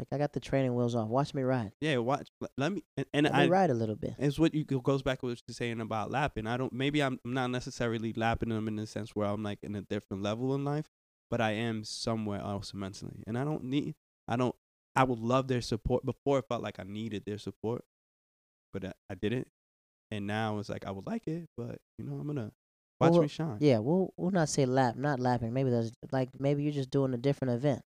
Like I got the training wheels off. Watch me ride. Yeah, watch. Let- me and, and Let I me ride a little bit. It's what you it goes back to what you're saying about lapping. I don't maybe I'm, not necessarily lapping them in the sense where I'm like in a different level in life, but I am somewhere else mentally, and I don't need I don't I would love their support. Before it felt like I needed their support, but I, I didn't, and now it's like I would like it, but you know I'm gonna watch Well, me shine. Yeah, we'll we'll not say lap, not lapping. Maybe there's like maybe you're just doing a different event,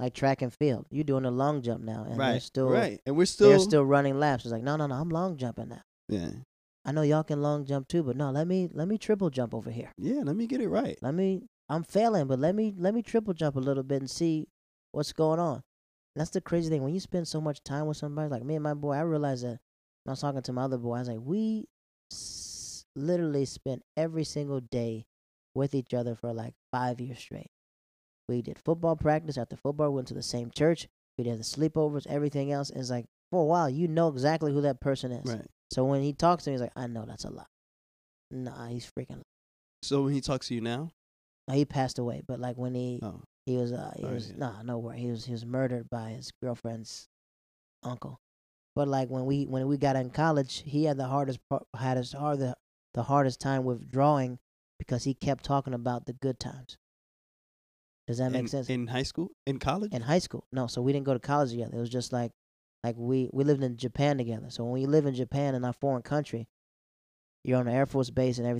like track and field. You're doing a long jump now, and they're still right, and we're still they're still running laps. It's like no, no, no. I'm long jumping now. yeah I know y'all can long jump too, but no, let me let me triple jump over here. yeah. Let me get it right. Let me I'm failing, but let me let me triple jump a little bit and see what's going on. That's the crazy thing. When you spend so much time with somebody, like me and my boy, I realized that when I was talking to my other boy, I was like, we s- literally spent every single day with each other for like five years straight. We did football practice after football, We went to the same church, we did the sleepovers, everything else. It's like, for a while, you know exactly who that person is. Right. So when he talks to me, he's like, I know that's a lie. Nah, he's freaking. So when he talks to you now, No, he passed away, but like when he oh he was uh he Sorry was hear. nah no worry he was he was murdered by his girlfriend's uncle. But like when we when we got in college, he had the hardest part, had his hard the, the hardest time withdrawing because he kept talking about the good times. Does that make in, sense? in high school, in college, in high school, no. So we didn't go to college together. It was just like like we we lived in Japan together. So when you live in Japan in a foreign country, you're on the Air Force base and everything.